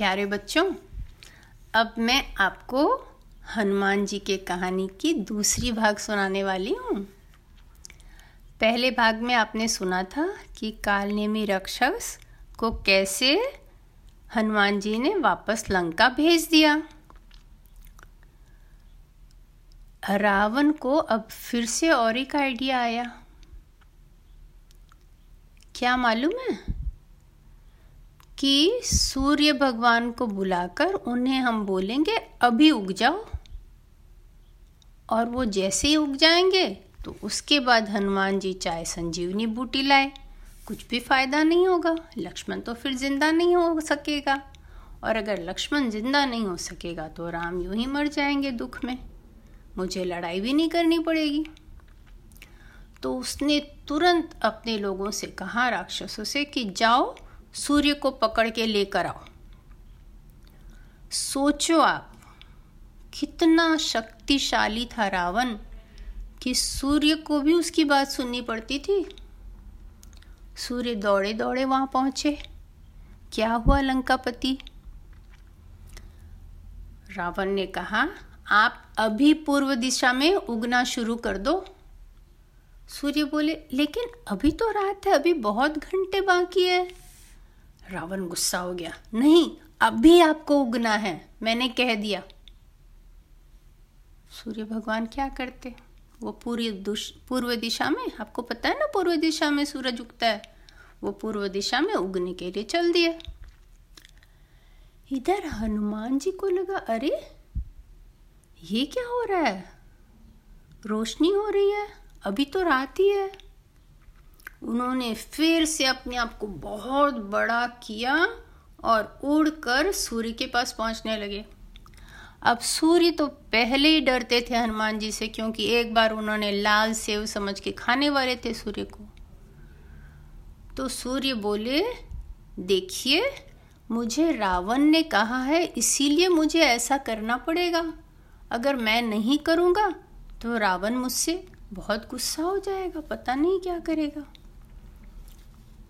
प्यारे बच्चों, अब मैं आपको हनुमान जी के कहानी की दूसरी भाग सुनाने वाली हूँ। पहले भाग में आपने सुना था कि कालनेमी राक्षस को कैसे हनुमान जी ने वापस लंका भेज दिया। रावण को अब फिर से और एक आइडिया आया। क्या मालूम है? कि सूर्य भगवान को बुलाकर उन्हें हम बोलेंगे, अभी उग जाओ। और वो जैसे ही उग जाएँगे तो उसके बाद हनुमान जी चाहे संजीवनी बूटी लाए। कुछ भी फ़ायदा नहीं होगा। लक्ष्मण तो फिर ज़िंदा नहीं हो सकेगा। और अगर लक्ष्मण ज़िंदा नहीं हो सकेगा तो राम यूँ ही मर जाएँगे दुख में। मुझे लड़ाई भी नहीं करनी पड़ेगी। तो उसने तुरंत अपने लोगों से कहा, राक्षसों से, कि जाओ सूर्य को पकड़ के लेकर आओ। सोचो आप, कितना शक्तिशाली था रावण कि सूर्य को भी उसकी बात सुननी पड़ती थी। सूर्य दौड़े दौड़े वहाँ पहुँचे। क्या हुआ लंकापति? रावण ने कहा, आप अभी पूर्व दिशा में उगना शुरू कर दो। सूर्य बोले, लेकिन अभी तो रात है, अभी बहुत घंटे बाकी है। रावण गुस्सा हो गया। नहीं, अभी आपको उगना है, मैंने कह दिया। सूर्य भगवान क्या करते वो पूरी पूर्व दिशा में? आपको पता है ना पूर्व दिशा में सूरज उगता है? वो पूर्व दिशा में उगने के लिए चल दिया। इधर हनुमान जी को लगा, अरे, ये क्या हो रहा है? रोशनी हो रही है? अभी तो रात ही है। उन्होंने फिर से अपने आप को बहुत बड़ा किया और उड़कर सूर्य के पास पहुँचने लगे। अब सूर्य तो पहले ही डरते थे हनुमान जी से, क्योंकि एक बार उन्होंने लाल सेव समझ के खाने वाले थे सूर्य को। तो सूर्य बोले, देखिए, मुझे रावण ने कहा है, इसीलिए मुझे ऐसा करना पड़ेगा। अगर मैं नहीं करूँगा तो रावण मुझसे बहुत गुस्सा हो जाएगा, पता नहीं क्या करेगा।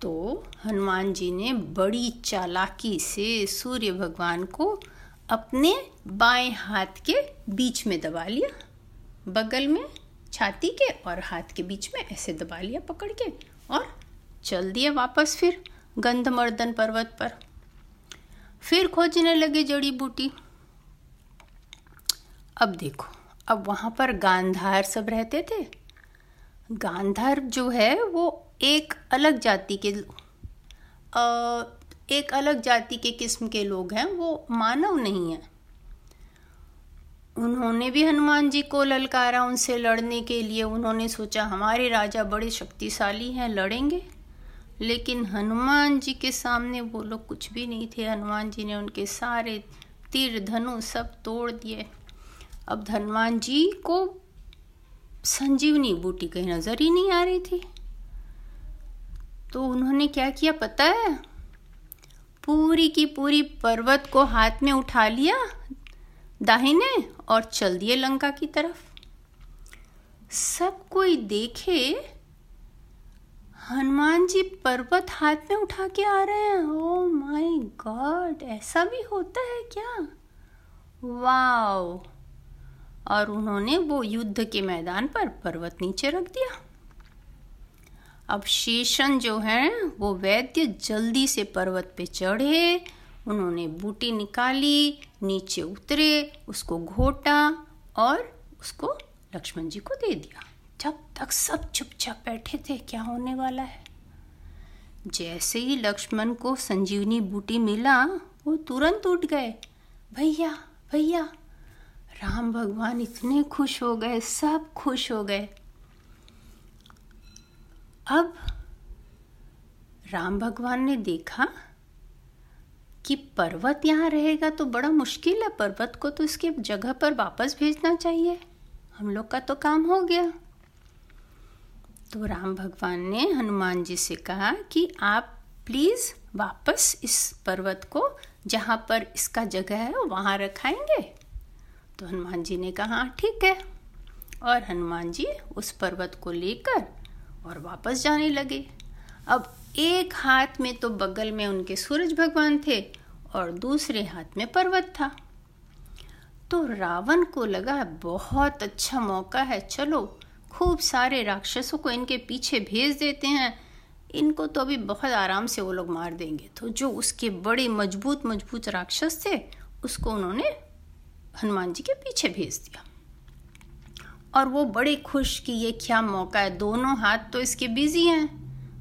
तो हनुमान जी ने बड़ी चालाकी से सूर्य भगवान को अपने बाएँ हाथ के बीच में दबा लिया। बगल में छाती के और हाथ के बीच में ऐसे दबा लिया पकड़ के और चल दिया वापस फिर गंधमर्दन पर्वत पर। फिर खोजने लगे जड़ी बूटी। अब देखो, अब वहाँ पर गांधार सब रहते थे। गांधार जो है वो एक अलग जाति के एक अलग जाति के किस्म के लोग हैं, वो मानव नहीं है। उन्होंने भी हनुमान जी को ललकारा, उनसे लड़ने के लिए उन्होंने सोचा, हमारे राजा बड़े शक्तिशाली हैं, लड़ेंगे। लेकिन हनुमान जी के सामने वो लोग कुछ भी नहीं थे। हनुमान जी ने उनके सारे तीर, धनु सब तोड़ दिए। अब हनुमान जी को संजीवनी बूटी कहीं नज़र ही नहीं आ रही थी। तो उन्होंने क्या किया पता है? पूरी की पूरी पर्वत को हाथ में उठा लिया, दाहिने और चल दिए लंका की तरफ़। सब कोई देखे, हनुमान जी पर्वत हाथ में उठा के आ रहे हैं। ओ माय गॉड ऐसा भी होता है क्या? वाओ और उन्होंने वो युद्ध के मैदान पर पर्वत नीचे रख दिया। अब शेषन जो है, वो वैद्य जल्दी से पर्वत पे चढ़े, उन्होंने बूटी निकाली, नीचे उतरे, उसको घोटा और उसको लक्ष्मण जी को दे दिया। जब तक सब चुपचाप बैठे थे, क्या होने वाला है? जैसे ही लक्ष्मण को संजीवनी बूटी मिला, वो तुरंत उठ गए। भैया भैया, राम भगवान इतने खुश हो गए, सब खुश हो गए। अब राम भगवान ने देखा कि पर्वत यहाँ रहेगा तो बड़ा मुश्किल है। पर्वत को तो इसके जगह पर वापस भेजना चाहिए। हम लोग का तो काम हो गया। तो राम भगवान ने हनुमान जी से कहा कि आप प्लीज़ वापस इस पर्वत को जहाँ पर इसका जगह है वहाँ रखाएँगे। तो हनुमान जी ने कहा हाँ, ठीक है। और हनुमान जी उस पर्वत को लेकर और वापस जाने लगे। अब एक हाथ में तो बगल में उनके सूरज भगवान थे और दूसरे हाथ में पर्वत था। तो रावण को लगा, बहुत अच्छा मौका है, चलो। खूब सारे राक्षसों को इनके पीछे भेज देते हैं। इनको तो अभी बहुत आराम से वो लोग मार देंगे। तो जो उसके बड़े मज़बूत मज़बूत राक्षस थे, उसको उन्होंने हनुमान जी के पीछे भेज दिया। और वो बड़े खुश कि ये क्या मौका है, दोनों हाथ तो इसके बिज़ी हैं,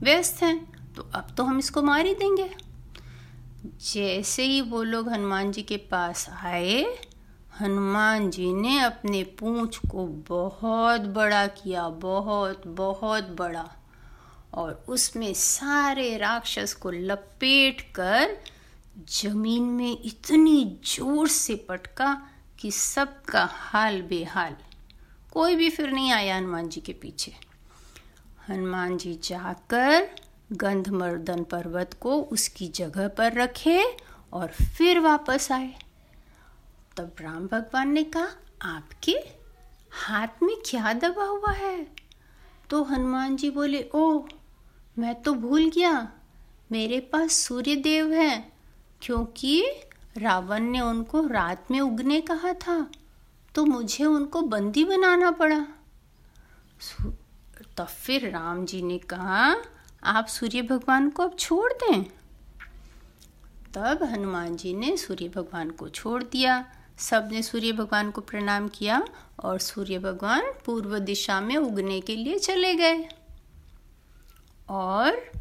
व्यस्त हैं तो अब तो हम इसको मार ही देंगे। जैसे ही वो लोग हनुमान जी के पास आए, हनुमान जी ने अपने पूंछ को बहुत बड़ा किया, बहुत बहुत बड़ा, और उसमें सारे राक्षस को लपेट कर ज़मीन में इतनी ज़ोर से पटका कि सबका हाल बेहाल। कोई भी फिर नहीं आया हनुमान जी के पीछे। हनुमान जी जाकर गंधमर्दन पर्वत को उसकी जगह पर रखे और फिर वापस आए। तब राम भगवान ने कहा, आपके हाथ में क्या दबा हुआ है? तो हनुमान जी बोले ओ मैं तो भूल गया। मेरे पास सूर्य देव है, क्योंकि रावण ने उनको रात में उगने कहा था। तो मुझे उनको बंदी बनाना पड़ा। तब फिर राम जी ने कहा, आप सूर्य भगवान को अब छोड़ दें। तब हनुमान जी ने सूर्य भगवान को छोड़ दिया। सबने सूर्य भगवान को प्रणाम किया और सूर्य भगवान पूर्व दिशा में उगने के लिए चले गए। और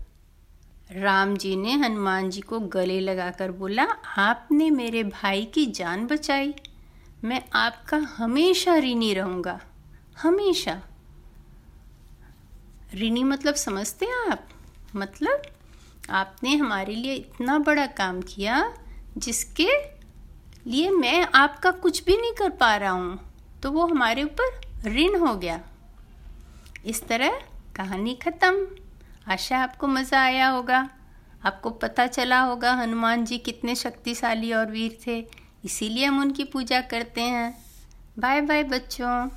राम जी ने हनुमान जी को गले लगाकर बोला, आपने मेरे भाई की जान बचाई। मैं आपका हमेशा ऋणी रहूँगा। हमेशा। ऋणी मतलब समझते हैं आप? मतलब आपने हमारे लिए इतना बड़ा काम किया जिसके लिए मैं आपका कुछ भी नहीं कर पा रहा हूँ तो वो हमारे ऊपर ऋण हो गया। इस तरह कहानी ख़त्म। आशा, आपको मज़ा आया होगा। आपको पता चला होगा हनुमान जी कितने शक्तिशाली और वीर थे। इसीलिए हम उनकी पूजा करते हैं। बाय बाय बच्चों।